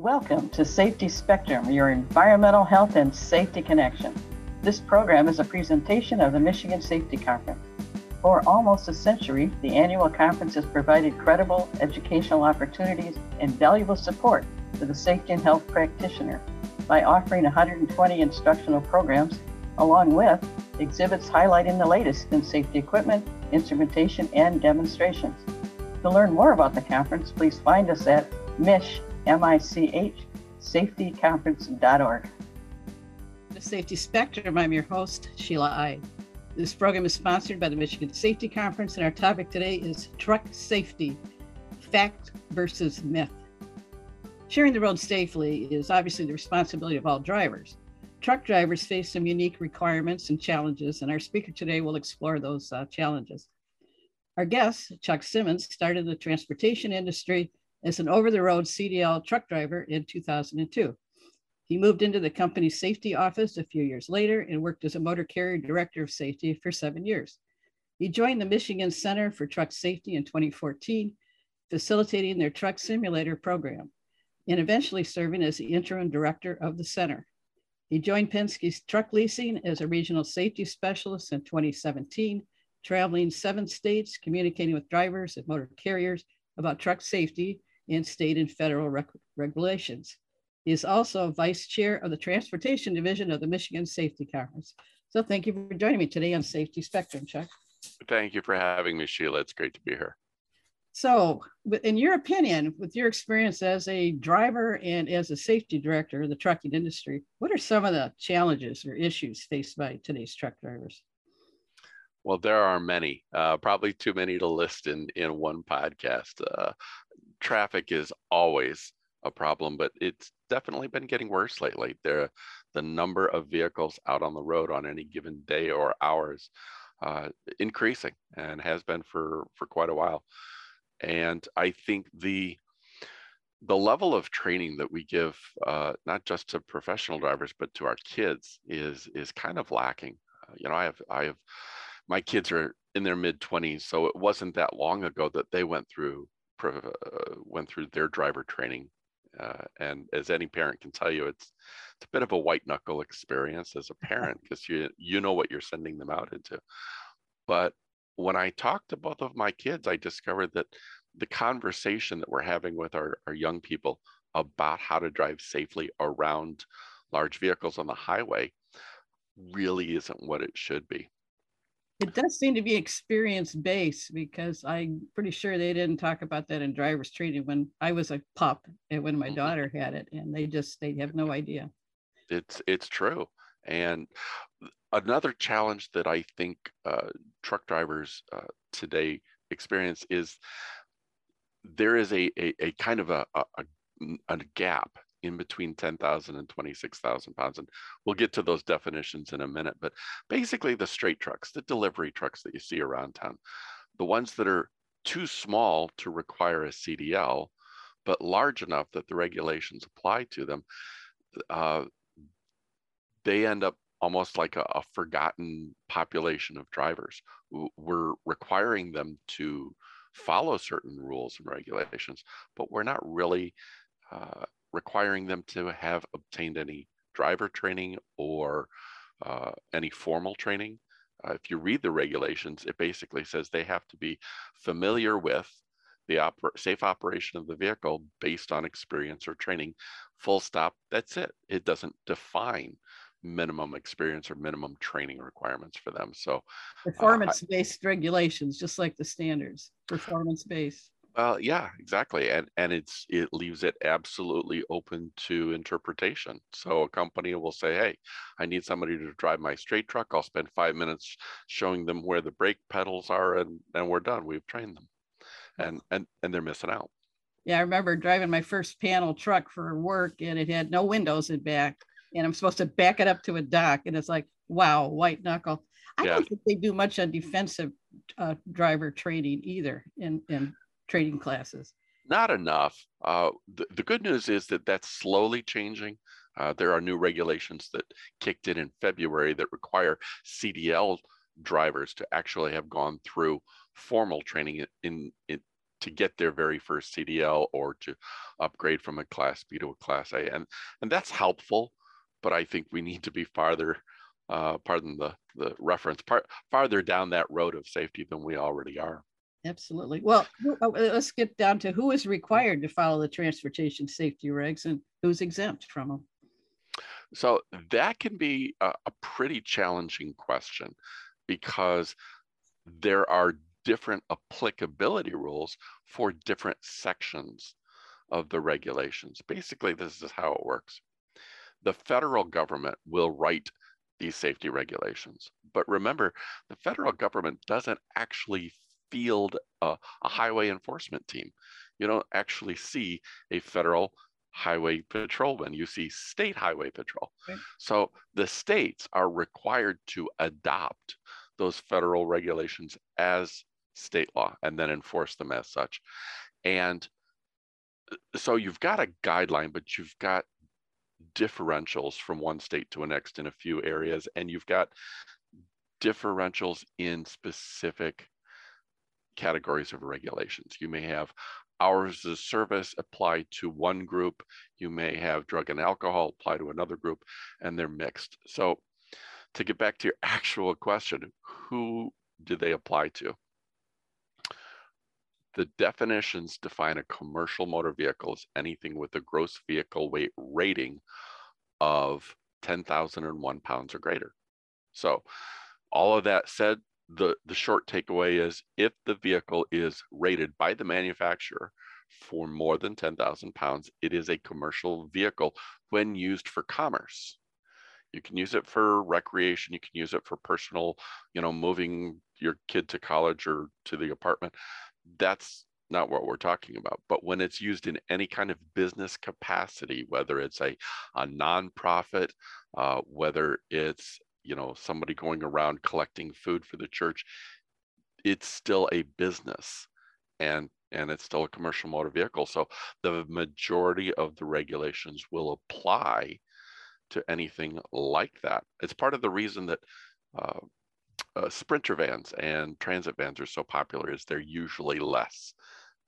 Welcome to Safety Spectrum, your environmental health and safety connection. This program is a presentation of the Michigan Safety Conference. For almost a century, the annual conference has provided credible educational opportunities and valuable support to the safety and health practitioner by offering 120 instructional programs, along with exhibits highlighting the latest in safety equipment, instrumentation, and demonstrations. To learn more about the conference, please find us at MISH, M-I-C-H, safetyconference.org. The Safety Spectrum, I'm your host, Sheila I. This program is sponsored by the Michigan Safety Conference, and our topic today is truck safety, fact versus myth. Sharing the road safely is obviously the responsibility of all drivers. Truck drivers face some unique requirements and challenges, and our speaker today will explore those uh, challenges. Our guest, Chuck Simmons, started the transportation industry as an over the road CDL truck driver in 2002. He moved into the company's safety office a few years later and worked as a motor carrier director of safety for seven years. He joined the Michigan Center for Truck Safety in 2014, facilitating their truck simulator program, and eventually serving as the interim director of the center. He joined Penske's truck leasing as a regional safety specialist in 2017 traveling seven states, communicating with drivers and motor carriers about truck safety and state and federal rec- regulations. He is also vice chair of the Transportation Division of the Michigan Safety Conference. So thank you for joining me today on Safety Spectrum, Chuck. Thank you for having me, Sheila. It's great to be here. So, in your opinion, with your experience as a driver and as a safety director of the trucking industry, what are some of the challenges or issues faced by today's truck drivers? Well, there are many, uh, probably too many to list in, in one podcast. Uh, traffic is always a problem, but it's definitely been getting worse lately. There, the number of vehicles out on the road on any given day or hours uh, increasing and has been for, for quite a while. And I think the the level of training that we give, uh, not just to professional drivers, but to our kids, is is kind of lacking. Uh, you know, I have I have my kids are in their mid 20s so it wasn't that long ago that they went through went through their driver training uh, and as any parent can tell you it's it's a bit of a white knuckle experience as a parent because you you know what you're sending them out into. But when i talked to both of my kids i discovered that the conversation that we're having with our, our young people about how to drive safely around large vehicles on the highway really isn't what it should be it does seem to be experience based because I'm pretty sure they didn't talk about that in driver's training when I was a pup and when my mm-hmm. daughter had it, and they just they have no idea. It's it's true, and another challenge that I think uh, truck drivers uh, today experience is there is a a, a kind of a, a, a gap in between 10,000 and 26,000 pounds. And we'll get to those definitions in a minute. But basically, the straight trucks, the delivery trucks that you see around town, the ones that are too small to require a CDL, but large enough that the regulations apply to them, uh, they end up almost like a, a, forgotten population of drivers. We're requiring them to follow certain rules and regulations, but we're not really uh, requiring them to have obtained any driver training or uh, any formal training. Uh, if you read the regulations, it basically says they have to be familiar with the oper- safe operation of the vehicle based on experience or training. Full stop. That's it. It doesn't define minimum experience or minimum training requirements for them. So, performance based uh, regulations, just like the standards, performance Uh, yeah, exactly, and and it's it leaves it absolutely open to interpretation. So a company will say, "Hey, I need somebody to drive my straight truck. I'll spend five minutes showing them where the brake pedals are, and and we're done. We've trained them, and and and they're missing out." Yeah, I remember driving my first panel truck for work, and it had no windows in back, and I'm supposed to back it up to a dock, and it's like, wow, white knuckle. I yeah. don't think they do much on defensive uh, driver training either in in trading classes? Not enough. Uh, the, the good news is that that's slowly changing. Uh, there are new regulations that kicked in in February that require CDL drivers to actually have gone through formal training in, in to get their very first CDL or to upgrade from a class B to a class A. And, and that's helpful, but I think we need to be farther, uh, pardon the, the reference, part, farther down that road of safety than we already are. Absolutely. Well, uh, let's get down to who is required to follow the transportation safety regs and who's exempt from them. So that can be a, a pretty challenging question because there are different applicability rules for different sections of the regulations. Basically, this is how it works. The federal government will write these safety regulations. But remember, the federal government doesn't actually field a, a highway enforcement team. You don't actually see a federal highway patrolman, you see state highway patrol. Okay. So the states are required to adopt those federal regulations as state law and then enforce them as such. And uh, so you've got a guideline, but you've got differentials from one state to the next in a few areas, and you've got differentials in specific categories of regulations. You may have hours of service apply to one group. You may have drug and alcohol apply to another group, and they're mixed. So to get back to your actual question, who do they apply to? The definitions define a commercial motor vehicle as anything with a gross vehicle weight rating of 10,001 pounds or greater. So all of that said, the, the short takeaway is if the vehicle is rated by the manufacturer for more than 10,000 pounds, it is a commercial vehicle when used for commerce. You can use it for recreation. You can use it for personal, you know, moving your kid to college or to the apartment. That's not what we're talking about. But when it's used in any kind of business capacity, whether it's a, a nonprofit, uh, whether it's you know somebody going around collecting food for the church, it's still a business, and and it's still a commercial motor vehicle. So the majority of the regulations will apply to anything like that. It's part of the reason that uh, uh, sprinter vans and transit vans are so popular is they're usually less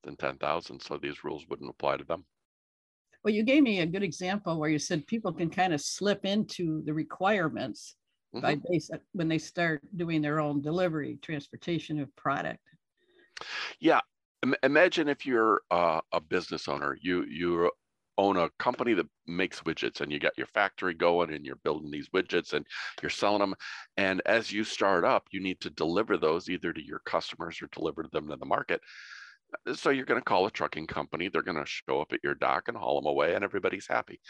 than 10,000. So these rules wouldn't apply to them. Well, you gave me a good example where you said people can kind of slip into the requirements mm-hmm. by base when they start doing their own delivery, transportation of product. Yeah. Imagine if you're uh, a business owner, you you own a company that makes widgets and you got your factory going and you're building these widgets and you're selling them and as you start up you need to deliver those either to your customers or deliver them to the market so you're going to call a trucking company they're going to show up at your dock and haul them away and everybody's happy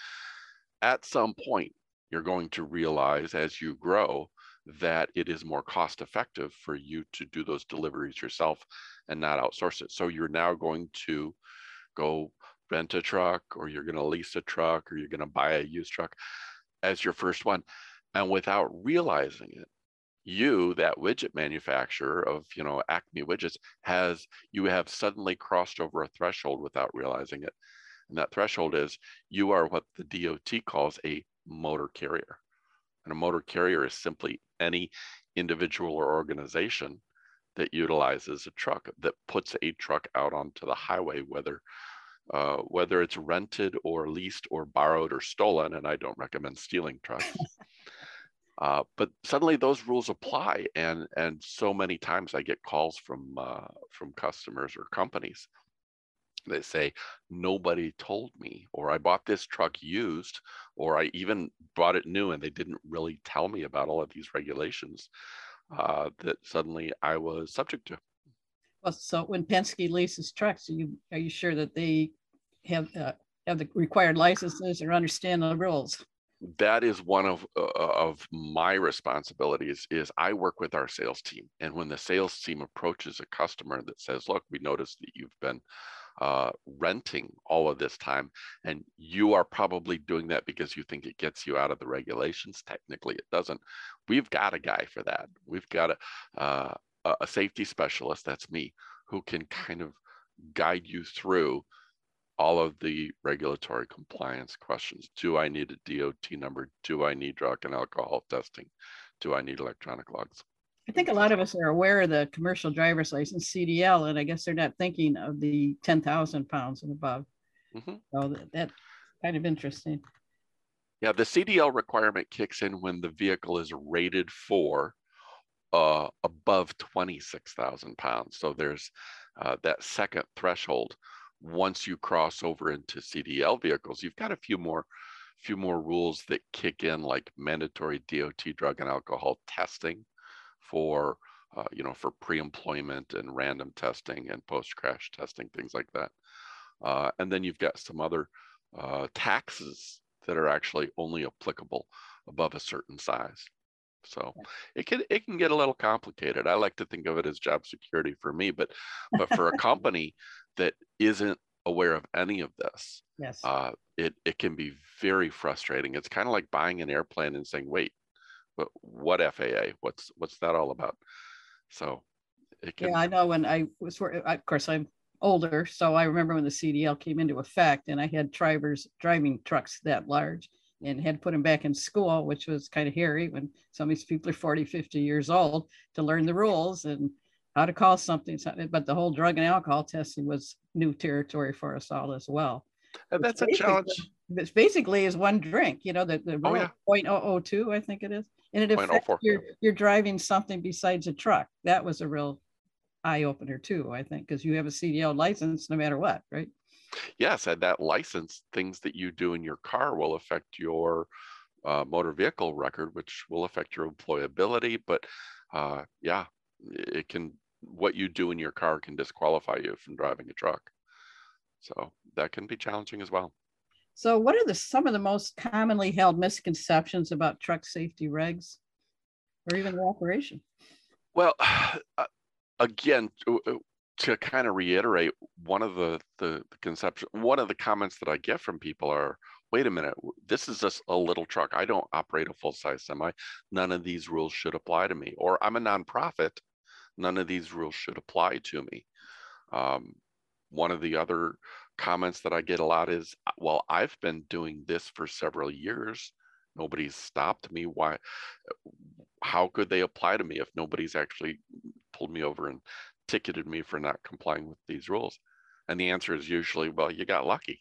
at some point you're going to realize as you grow that it is more cost effective for you to do those deliveries yourself and not outsource it. So you're now going to go rent a truck or you're going to lease a truck or you're going to buy a used truck as your first one. And without realizing it you that widget manufacturer of you know acme widgets has you have suddenly crossed over a threshold without realizing it. And that threshold is you are what the dot calls a motor carrier and a motor carrier is simply any individual or organization that utilizes a truck that puts a truck out onto the highway whether uh, whether it's rented or leased or borrowed or stolen, and I don't recommend stealing trucks. uh, but suddenly those rules apply, and and so many times I get calls from uh, from customers or companies that say nobody told me, or I bought this truck used, or I even bought it new, and they didn't really tell me about all of these regulations uh, that suddenly I was subject to. Well, so when Penske leases trucks, are you are you sure that they have uh, have the required licenses or understand the rules? That is one of uh, of my responsibilities. Is I work with our sales team, and when the sales team approaches a customer that says, "Look, we noticed that you've been uh, renting all of this time, and you are probably doing that because you think it gets you out of the regulations. Technically, it doesn't. We've got a guy for that. We've got a uh, a safety specialist, that's me, who can kind of guide you through all of the regulatory compliance questions. Do I need a DOT number? Do I need drug and alcohol testing? Do I need electronic logs? I think a lot of us are aware of the commercial driver's license CDL, and I guess they're not thinking of the 10,000 pounds and above. Mm-hmm. So that, that's kind of interesting. Yeah, the CDL requirement kicks in when the vehicle is rated for uh, above 26,000 pounds. So there's uh, that second threshold. Once you cross over into CDL vehicles, you've got a few more few more rules that kick in, like mandatory DOT drug and alcohol testing for uh, you know for pre-employment and random testing and post-crash testing, things like that. Uh, and then you've got some other uh, taxes that are actually only applicable above a certain size. So it can it can get a little complicated. I like to think of it as job security for me, but but for a company that isn't aware of any of this, yes, uh, it it can be very frustrating. It's kind of like buying an airplane and saying, "Wait, but what FAA? What's what's that all about?" So it can. Yeah, I know. When I was, of course, I'm older, so I remember when the CDL came into effect, and I had drivers driving trucks that large and had to put them back in school, which was kind of hairy when some of these people are 40, 50 years old to learn the rules and how to call something. But the whole drug and alcohol testing was new territory for us all as well. And that's a challenge. It's basically is one drink, you know, the, the oh, yeah. 0.002, I think it is. And it affects you're, you're driving something besides a truck. That was a real eye opener too, I think, because you have a CDL license no matter what, right? Yes, and that license, things that you do in your car will affect your uh, motor vehicle record, which will affect your employability. But uh, yeah, it can, what you do in your car can disqualify you from driving a truck. So that can be challenging as well. So, what are the some of the most commonly held misconceptions about truck safety regs, or even the operation? Well, uh, again, to kind of reiterate one of the, the, conception one of the comments that i get from people are wait a minute this is just a little truck. I don't operate a full-size semi. None of these rules should apply to me. Or i'm a nonprofit. None of these rules should apply to me. Um, one of the other comments that i get a lot is well i've been doing this for several years nobody's stopped me why how could they apply to me if nobody's actually pulled me over and ticketed me for not complying with these rules? And the answer is usually, well, you got lucky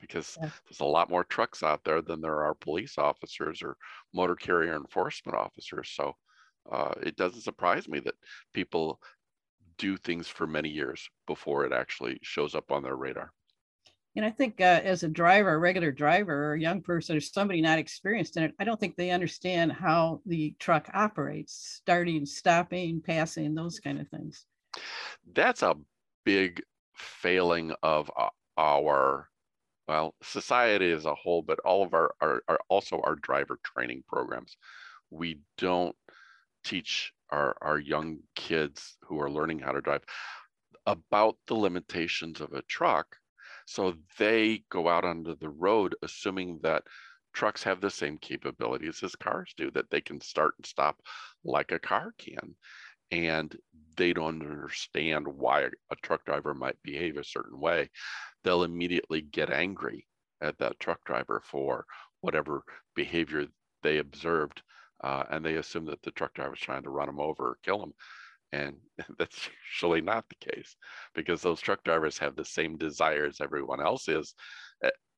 because yeah. there's a lot more trucks out there than there are police officers or motor carrier enforcement officers. So uh, it doesn't surprise me that people do things for many years before it actually shows up on their radar. And I think uh, as a driver, a regular driver, or a young person, or somebody not experienced in it, I don't think they understand how the truck operates, starting, stopping, passing, those kind of things. That's a big failing of our well society as a whole but all of our, our, our, also our driver training programs we don't teach our, our young kids who are learning how to drive about the limitations of a truck so they go out onto the road assuming that trucks have the same capabilities as cars do that they can start and stop like a car can and they don't understand why a truck driver might behave a certain way, they'll immediately get angry at that truck driver for whatever behavior they observed. Uh, and they assume that the truck driver is trying to run them over or kill them. And that's usually not the case because those truck drivers have the same desires everyone else is,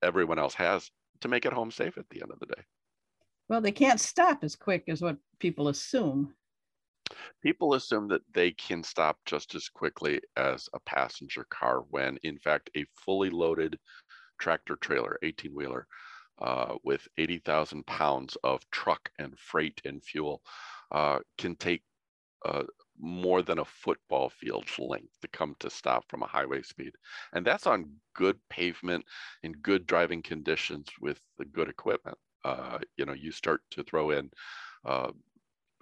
everyone else has to make it home safe at the end of the day. Well, they can't stop as quick as what people assume. People assume that they can stop just as quickly as a passenger car when, in fact, a fully loaded tractor trailer, 18 wheeler, uh, with 80,000 pounds of truck and freight and fuel uh, can take uh, more than a football field's length to come to stop from a highway speed. And that's on good pavement in good driving conditions with the good equipment. Uh, you know, you start to throw in uh,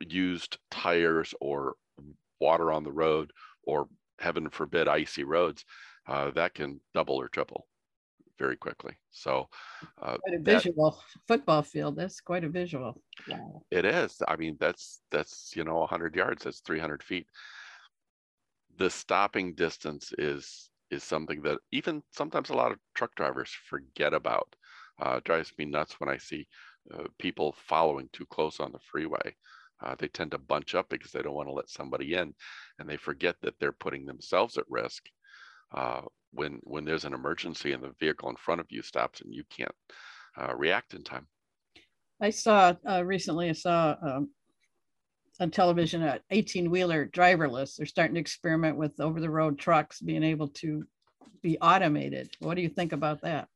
used tires or water on the road or heaven forbid icy roads uh, that can double or triple very quickly. So uh, quite a visual that, football field that's quite a visual. Wow. it is. I mean that's that's you know 100 yards that's 300 feet. The stopping distance is is something that even sometimes a lot of truck drivers forget about. Uh, drives me nuts when i see uh, people following too close on the freeway. Uh, they tend to bunch up because they don't want to let somebody in, and they forget that they're putting themselves at risk uh, when when there's an emergency and the vehicle in front of you stops and you can't uh, react in time. I saw uh, recently. I saw um, on television an 18 wheeler driverless. They're starting to experiment with over the road trucks being able to be automated. What do you think about that?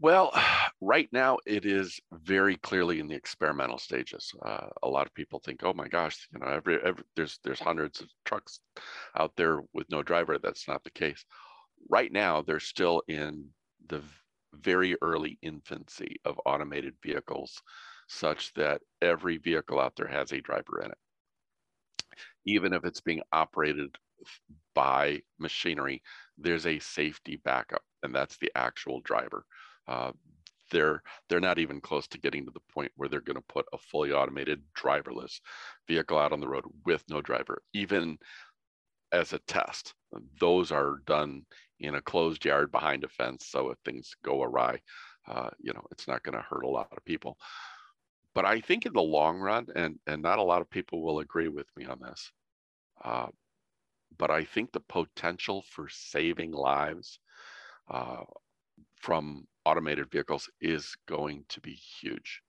Well, right now it is very clearly in the experimental stages. Uh, a lot of people think, "Oh my gosh, you know, every, every there's there's hundreds of trucks out there with no driver." That's not the case. Right now, they're still in the very early infancy of automated vehicles, such that every vehicle out there has a driver in it, even if it's being operated by machinery. There's a safety backup, and that's the actual driver. Uh, they're they're not even close to getting to the point where they're going to put a fully automated driverless vehicle out on the road with no driver even as a test. Those are done in a closed yard behind a fence so if things go awry uh, you know it's not going to hurt a lot of people. But i think in the long run and and not a lot of people will agree with me on this uh, but i think the potential for saving lives uh, from automated vehicles is going to be huge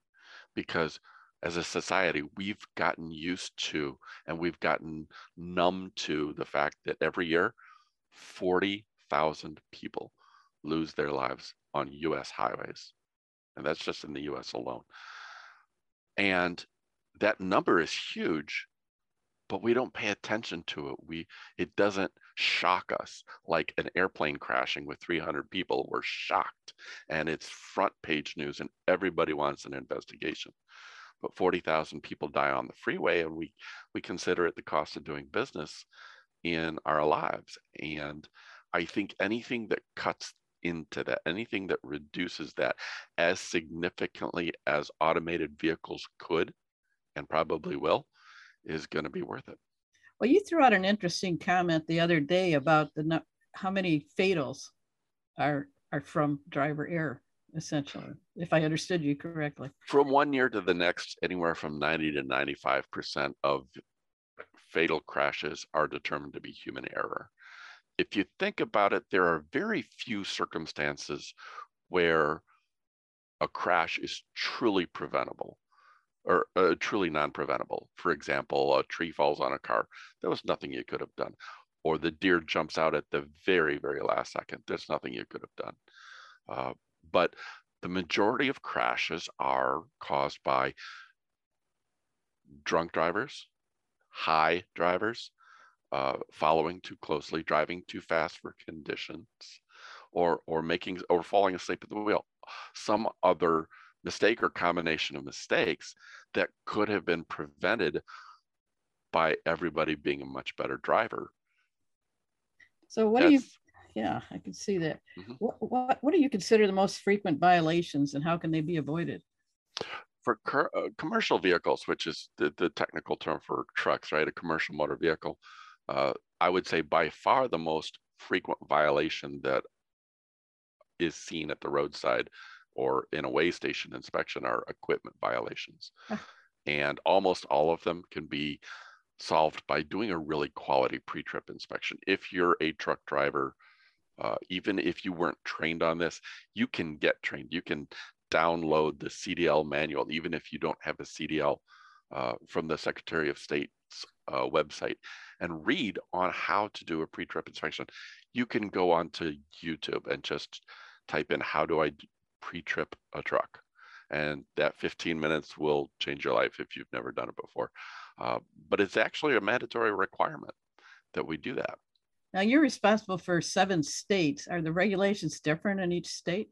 because as a society, we've gotten used to and we've gotten numb to the fact that every year 40,000 people lose their lives on US highways. And that's just in the US alone. And that number is huge but we don't pay attention to it. We it doesn't shock us like an airplane crashing with 300 people. We're shocked, and it's front page news, and everybody wants an investigation. But 40,000 people die on the freeway, and we we consider it the cost of doing business in our lives. And I think anything that cuts into that, anything that reduces that as significantly as automated vehicles could and probably will, is going to be worth it. Well, you threw out an interesting comment the other day about the how many fatals are are from driver error, essentially, if I understood you correctly. From one year to the next, anywhere from 90 to 95 percent of fatal crashes are determined to be human error. If you think about it, there are very few circumstances where a crash is truly preventable or uh, truly non-preventable. For example, a tree falls on a car. There was nothing you could have done. Or the deer jumps out at the very, very last second. There's nothing you could have done. Uh, but the majority of crashes are caused by drunk drivers, high drivers, uh, following too closely, driving too fast for conditions, or or making or falling asleep at the wheel. Some other mistake or combination of mistakes that could have been prevented by everybody being a much better driver. So what That's, do you yeah, I can see that. Mm-hmm. What, what, what do you consider the most frequent violations and how can they be avoided? For cur- uh, commercial vehicles, which is the, the technical term for trucks, right? A commercial motor vehicle, uh, I would say by far the most frequent violation that is seen at the roadside or in a way station inspection are equipment violations. and almost all of them can be solved by doing a really quality pre-trip inspection. If you're a truck driver, uh, even if you weren't trained on this, you can get trained. You can download the CDL manual, even if you don't have a CDL uh, from the Secretary of State's uh, website and read on how to do a pre-trip inspection. You can go onto YouTube and just type in how do I pre-trip a truck. And that 15 minutes will change your life if you've never done it before. Uh, but it's actually a mandatory requirement that we do that. Now you're responsible for seven states. Are the regulations different in each state?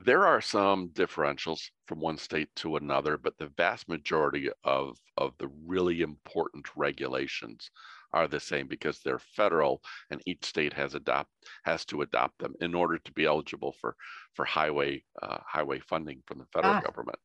There are some differentials from one state to another but the vast majority of of the really important regulations are the same because they're federal and each state has adopt has to adopt them in order to be eligible for for highway uh, highway funding from the federal ah, government.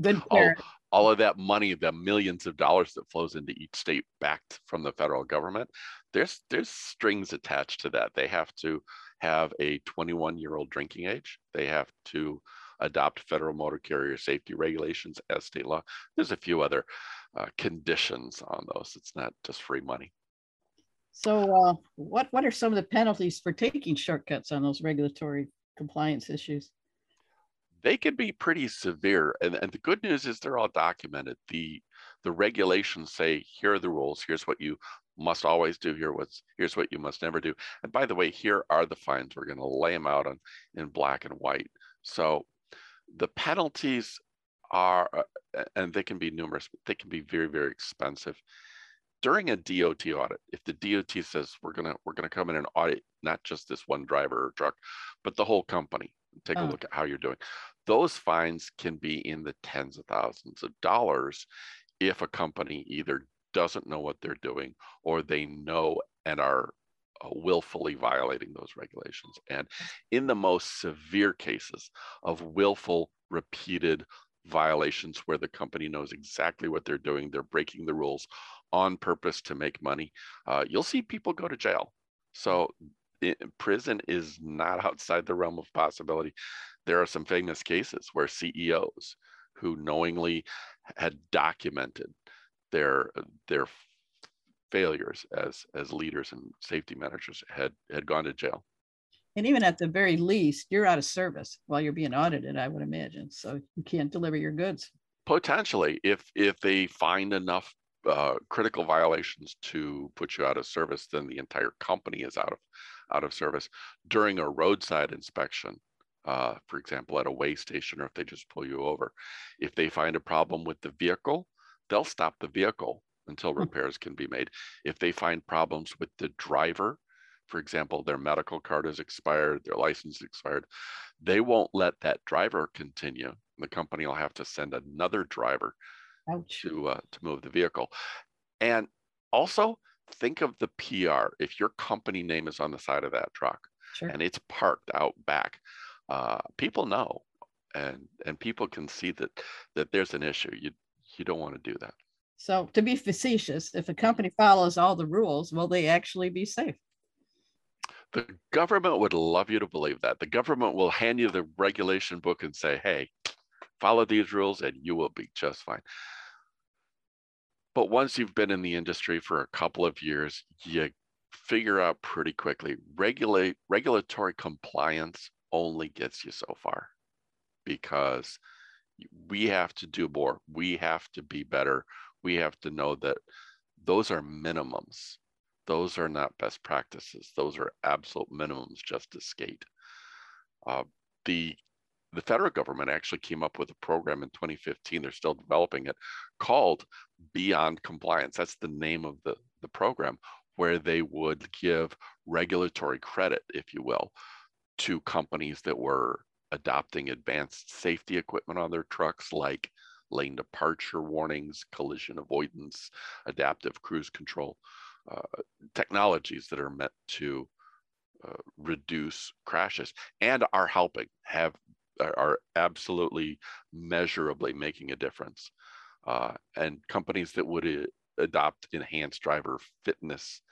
Good. All, all of that money, the millions of dollars that flows into each state backed from the federal government, there's there's strings attached to that. They have to have a 21 year old drinking age. They have to adopt federal motor carrier safety regulations as state law. There's a few other uh, conditions on those. It's not just free money. So, uh, what what are some of the penalties for taking shortcuts on those regulatory compliance issues? They can be pretty severe, and, and the good news is they're all documented. the The regulations say here are the rules. Here's what you must always do. Here what's here's what you must never do. And by the way, here are the fines. We're going to lay them out on in black and white. So the penalties are, uh, and they can be numerous. They can be very very expensive during a DOT audit, if the DOT says we're gonna we're gonna come in and audit not just this one driver or truck, but the whole company, take oh. a look at how you're doing. Those fines can be in the tens of thousands of dollars if a company either doesn't know what they're doing or they know and are uh, willfully violating those regulations. And in the most severe cases of willful, repeated violations where the company knows exactly what they're doing, they're breaking the rules on purpose to make money, uh, you'll see people go to jail. So it, prison is not outside the realm of possibility. There are some famous cases where CEOs who knowingly had documented their their failures as as leaders and safety managers had had gone to jail. And even at the very least, you're out of service while you're being audited, I would imagine. So you can't deliver your goods. Potentially, if if they find enough uh, critical violations to put you out of service, then the entire company is out of out of service. During a roadside inspection, uh, for example, at a way station, or if they just pull you over, if they find a problem with the vehicle, they'll stop the vehicle until hmm. repairs can be made. If they find problems with the driver, for example, their medical card is expired, their license is expired, they won't let that driver continue. The company will have to send another driver Ouch. to uh, to move the vehicle. And also think of the PR. If your company name is on the side of that truck sure. and it's parked out back, uh, people know, and and people can see that that there's an issue. You you don't want to do that. So to be facetious, if a company follows all the rules, will they actually be safe? The government would love you to believe that. The government will hand you the regulation book and say, hey, follow these rules and you will be just fine. But once you've been in the industry for a couple of years, you figure out pretty quickly regulate regulatory compliance only gets you so far because we have to do more. We have to be better. We have to know that those are minimums. Those are not best practices. Those are absolute minimums just to skate. Uh, the the federal government actually came up with a program in 2015 they're still developing it called beyond compliance that's the name of the, the program where they would give regulatory credit if you will to companies that were adopting advanced safety equipment on their trucks like lane departure warnings collision avoidance adaptive cruise control uh, technologies that are meant to uh, reduce crashes and are helping have are absolutely measurably making a difference. Uh, and companies that would uh, adopt enhanced driver fitness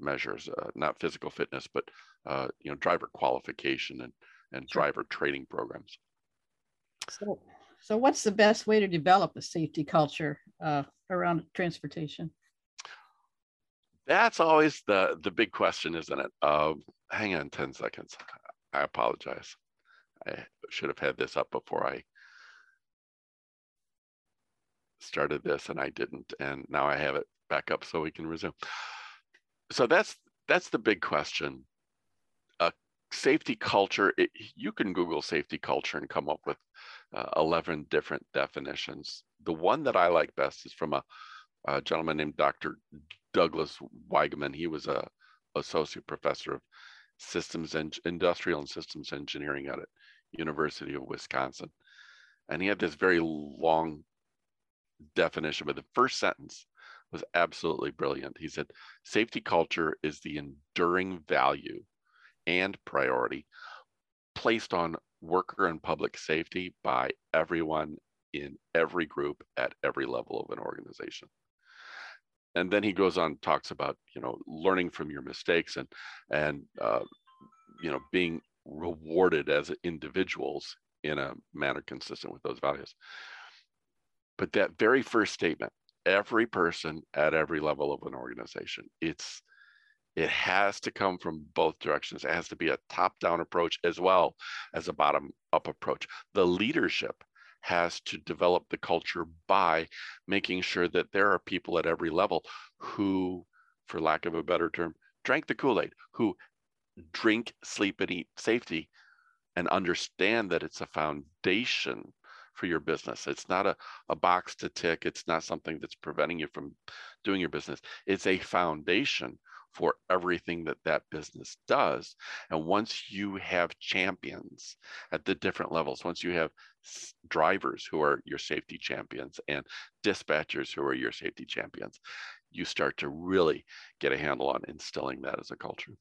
measures, uh, not physical fitness, but uh, you know driver qualification and and driver training programs. So, so what's the best way to develop a safety culture uh, around transportation? That's always the the big question, isn't it? Uh, hang on ten seconds. I apologize. I should have had this up before I started this and I didn't. And now I have it back up so we can resume. So that's that's the big question. A safety culture, it, you can Google safety culture and come up with uh, 11 different definitions. The one that I like best is from a, a gentleman named Dr. Douglas Wiegmann. He was a associate professor of systems and industrial and systems engineering at it University of Wisconsin. And he had this very long definition, but the first sentence was absolutely brilliant. He said, Safety culture is the enduring value and priority placed on worker and public safety by everyone in every group at every level of an organization and then he goes on talks about you know learning from your mistakes and and uh, you know being rewarded as individuals in a manner consistent with those values. But that very first statement, every person at every level of an organization, it's it has to come from both directions. It has to be a top down approach as well as a bottom up approach. The leadership has to develop the culture by making sure that there are people at every level who, for lack of a better term, drank the Kool Aid, who drink, sleep, and eat safety and understand that it's a foundation for your business. It's not a, a box to tick. It's not something that's preventing you from doing your business. It's a foundation for everything that that business does. And once you have champions at the different levels, once you have drivers who are your safety champions and dispatchers who are your safety champions, you start to really get a handle on instilling that as a culture.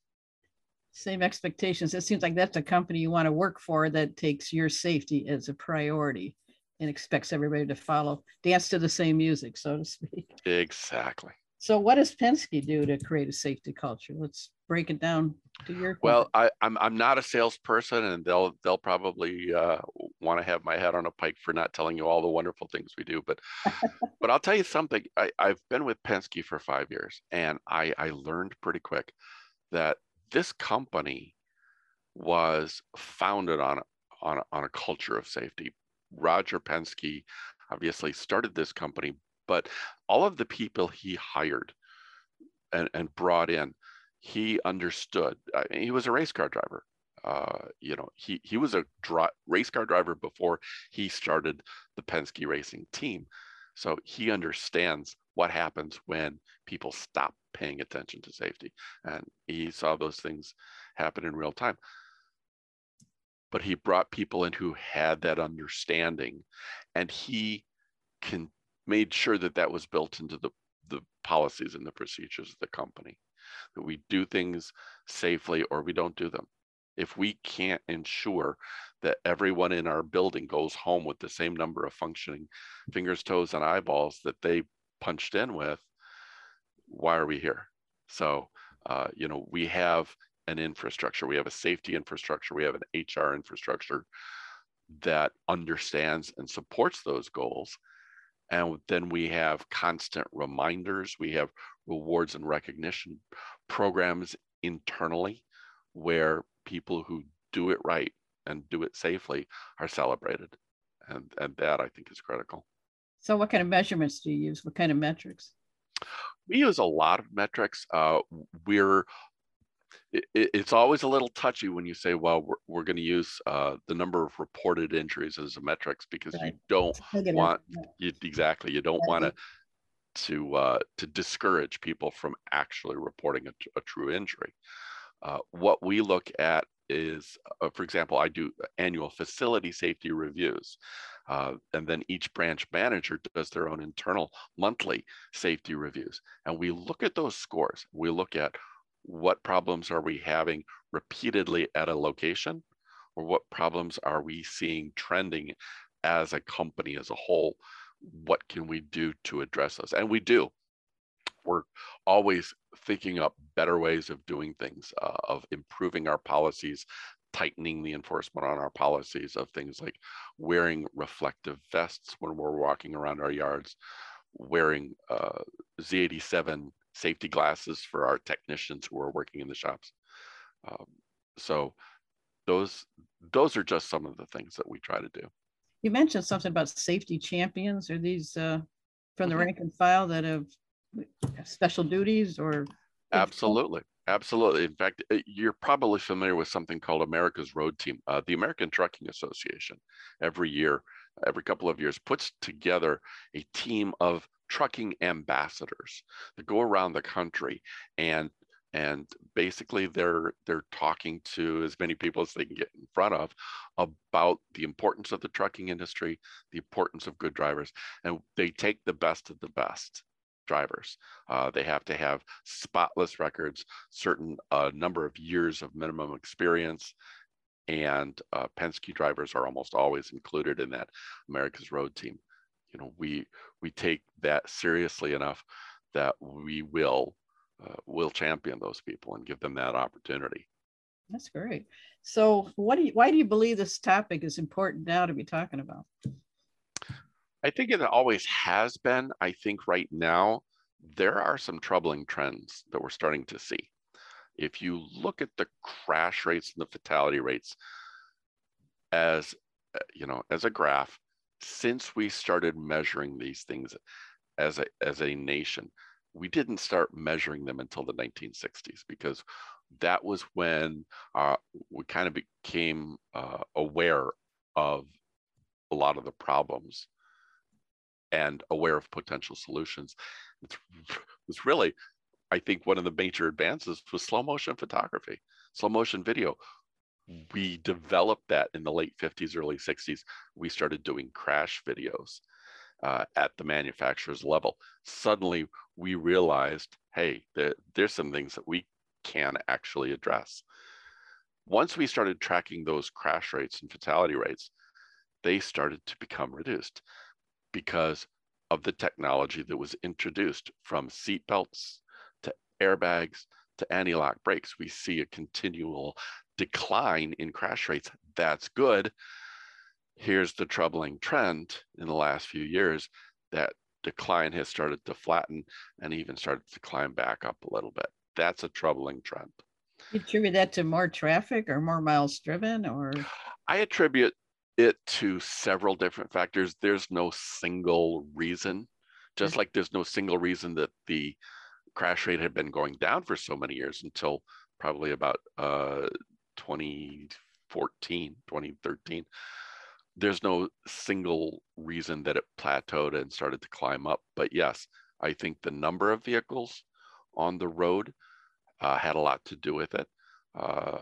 Same expectations. It seems like that's a company you want to work for that takes your safety as a priority and expects everybody to follow, dance to the same music, so to speak. Exactly. So what does Penske do to create a safety culture? Let's break it down to your. Well, I, I'm I'm not a salesperson, and they'll they'll probably uh, want to have my head on a pike for not telling you all the wonderful things we do. But but I'll tell you something. I, I've been with Penske for five years, and I I learned pretty quick that this company was founded on on on a culture of safety. Roger Penske obviously started this company but all of the people he hired and, and brought in, he understood. I mean, he was a race car driver. Uh, you know, he he was a race car driver before he started the Penske racing team, so he understands what happens when people stop paying attention to safety, and he saw those things happen in real time. But he brought people in who had that understanding, and he can made sure that that was built into the, the policies and the procedures of the company, that we do things safely or we don't do them. If we can't ensure that everyone in our building goes home with the same number of functioning fingers, toes, and eyeballs that they punched in with, why are we here? So, uh, you know, we have an infrastructure, we have a safety infrastructure, we have an HR infrastructure that understands and supports those goals and then we have constant reminders. We have rewards and recognition programs internally where people who do it right and do it safely are celebrated. And, and that I think is critical. So, what kind of measurements do you use? What kind of metrics? We use a lot of metrics. Uh, we're it, it's always a little touchy when you say, well, we're, we're going to use uh, the number of reported injuries as a metrics because right. you don't want, you, exactly, you don't want to to uh, to discourage people from actually reporting a, a true injury. Uh, what we look at is, uh, for example, I do annual facility safety reviews, uh, and then each branch manager does their own internal monthly safety reviews, and we look at those scores. We look at what problems are we having repeatedly at a location? Or what problems are we seeing trending as a company as a whole? What can we do to address those? And we do. We're always thinking up better ways of doing things uh, of improving our policies tightening the enforcement on our policies of things like wearing reflective vests when we're walking around our yards wearing uh, z87 safety glasses for our technicians who are working in the shops. Um, so those those are just some of the things that we try to do. You mentioned something about safety champions. Are these uh, from the mm-hmm. rank and file that have special duties or? Absolutely. Absolutely. In fact, uh, you're probably familiar with something called America's Road Team. Uh, the American Trucking Association every year, every couple of years, puts together a team of trucking ambassadors that go around the country and and basically they're they're talking to as many people as they can get in front of about the importance of the trucking industry the importance of good drivers and they take the best of the best drivers. Uh, they have to have spotless records certain uh, number of years of minimum experience and uh, penske drivers are almost always included in that america's road team you know we we take that seriously enough that we will uh, will champion those people and give them that opportunity that's great So, what do you, why do you believe this topic is important now to be talking about? I think it always has been. I think right now there are some troubling trends that we're starting to see. If you look at the crash rates and the fatality rates as uh, you know, as a graph, since we started measuring these things as a as a nation, we didn't start measuring them until the 1960s because that was when uh, we kind of became uh, aware of a lot of the problems and aware of potential solutions. It's, it's really, I think, one of the major advances was slow motion photography, slow motion video. We developed that in the late 50s, early 60s. We started doing crash videos uh, at the manufacturer's level. Suddenly, we realized, hey, there, there's some things that we can actually address. Once we started tracking those crash rates and fatality rates, they started to become reduced because of the technology that was introduced from seatbelts airbags to anti-lock brakes. We see a continual decline in crash rates. That's good. Here's the troubling trend in the last few years that decline has started to flatten and even started to climb back up a little bit that's a troubling trend. You attribute that to more traffic or more miles driven or? I attribute it to several different factors. There's no single reason, just mm-hmm. like there's no single reason that the crash rate had been going down for so many years until probably about uh, 2014, 2013. There's no single reason that it plateaued and started to climb up. But yes, I think the number of vehicles on the road uh, had a lot to do with it. Uh,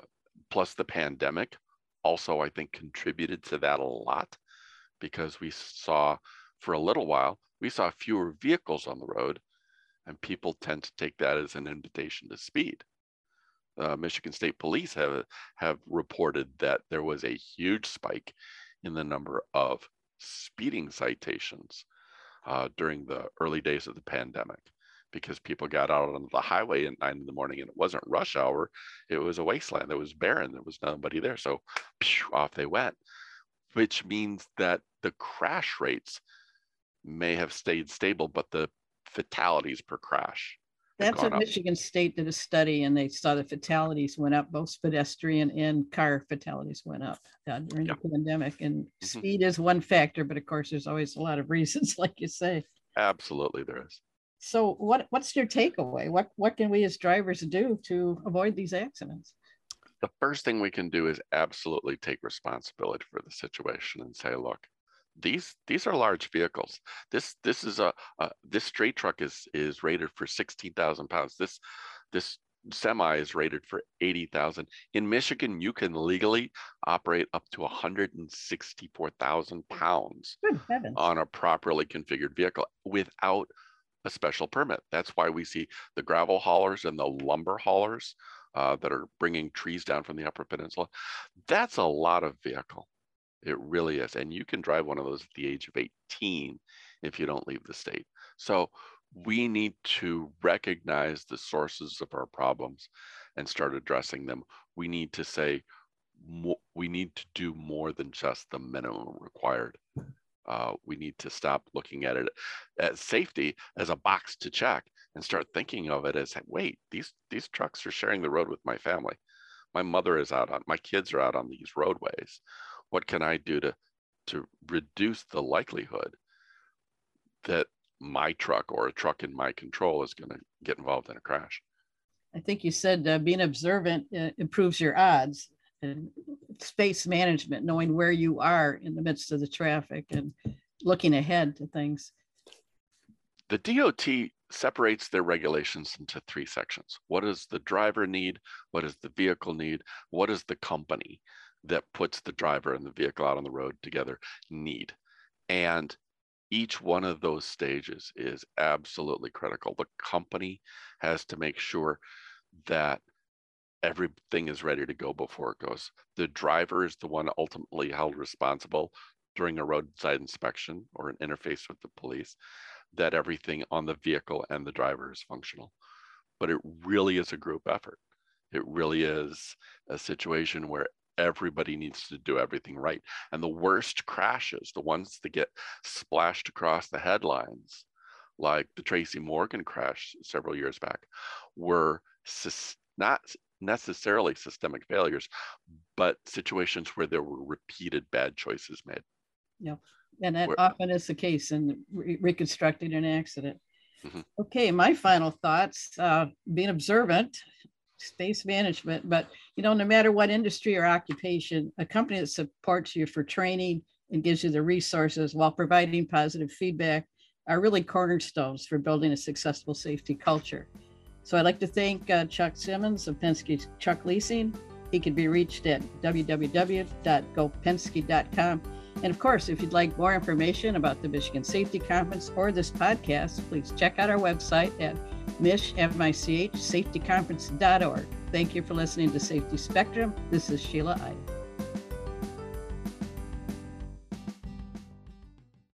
plus, the pandemic also, I think, contributed to that a lot because we saw for a little while, we saw fewer vehicles on the road, and people tend to take that as an invitation to speed. Uh, Michigan State Police have have reported that there was a huge spike in the number of speeding citations uh, during the early days of the pandemic because people got out on the highway at nine in the morning and it wasn't rush hour. It was a wasteland. It was barren. There was nobody there. So off they went, which means that the crash rates may have stayed stable, but the fatalities per crash. That's what up. Michigan State did a study and they saw the fatalities went up, both pedestrian and car fatalities went up uh, during the pandemic. And mm-hmm. speed is one factor, but of course, there's always a lot of reasons, like you say. Absolutely, there is. So what what's your takeaway? What what can we as drivers do to avoid these accidents? The first thing we can do is absolutely take responsibility for the situation and say, look, these these are large vehicles. This this is a, a this straight truck is is rated for sixteen thousand pounds. This this semi is rated for 80,000. In Michigan, you can legally operate up to 164,000 pounds on a properly configured vehicle without a special permit. That's why we see the gravel haulers and the lumber haulers uh, that are bringing trees down from the Upper Peninsula. That's a lot of vehicle. It really is. And you can drive one of those at the age of 18 if you don't leave the state. So we need to recognize the sources of our problems and start addressing them. We need to say, we need to do more than just the minimum required. Uh, we need to stop looking at it as safety as a box to check and start thinking of it as wait these these trucks are sharing the road with my family my mother is out on my kids are out on these roadways what can i do to to reduce the likelihood that my truck or a truck in my control is going to get involved in a crash i think you said uh, being observant uh, improves your odds and space management, knowing where you are in the midst of the traffic and looking ahead to things. The DOT separates their regulations into three sections. What does the driver need? What does the vehicle need? What does the company that puts the driver and the vehicle out on the road together need? And each one of those stages is absolutely critical. The company has to make sure that everything is ready to go before it goes. The driver is the one ultimately held responsible during a roadside inspection or an interface with the police that everything on the vehicle and the driver is functional. But it really is a group effort. It really is a situation where everybody needs to do everything right. And the worst crashes, the ones that get splashed across the headlines, like the Tracy Morgan crash several years back, were not necessarily systemic failures, but situations where there were repeated bad choices made. Yep. And that where, often is the case in re- reconstructing an accident. Mm-hmm. Okay, my final thoughts uh, being observant, space management, but you know, no matter what industry or occupation, a company that supports you for training and gives you the resources while providing positive feedback are really cornerstones for building a successful safety culture. So I'd like to thank uh, Chuck Simmons of Penske Truck Leasing. He can be reached at www.gopenske.com. And of course, if you'd like more information about the Michigan Safety Conference or this podcast, please check out our website at mich.safetyconference.org. Thank you for listening to Safety Spectrum. This is Sheila Ide.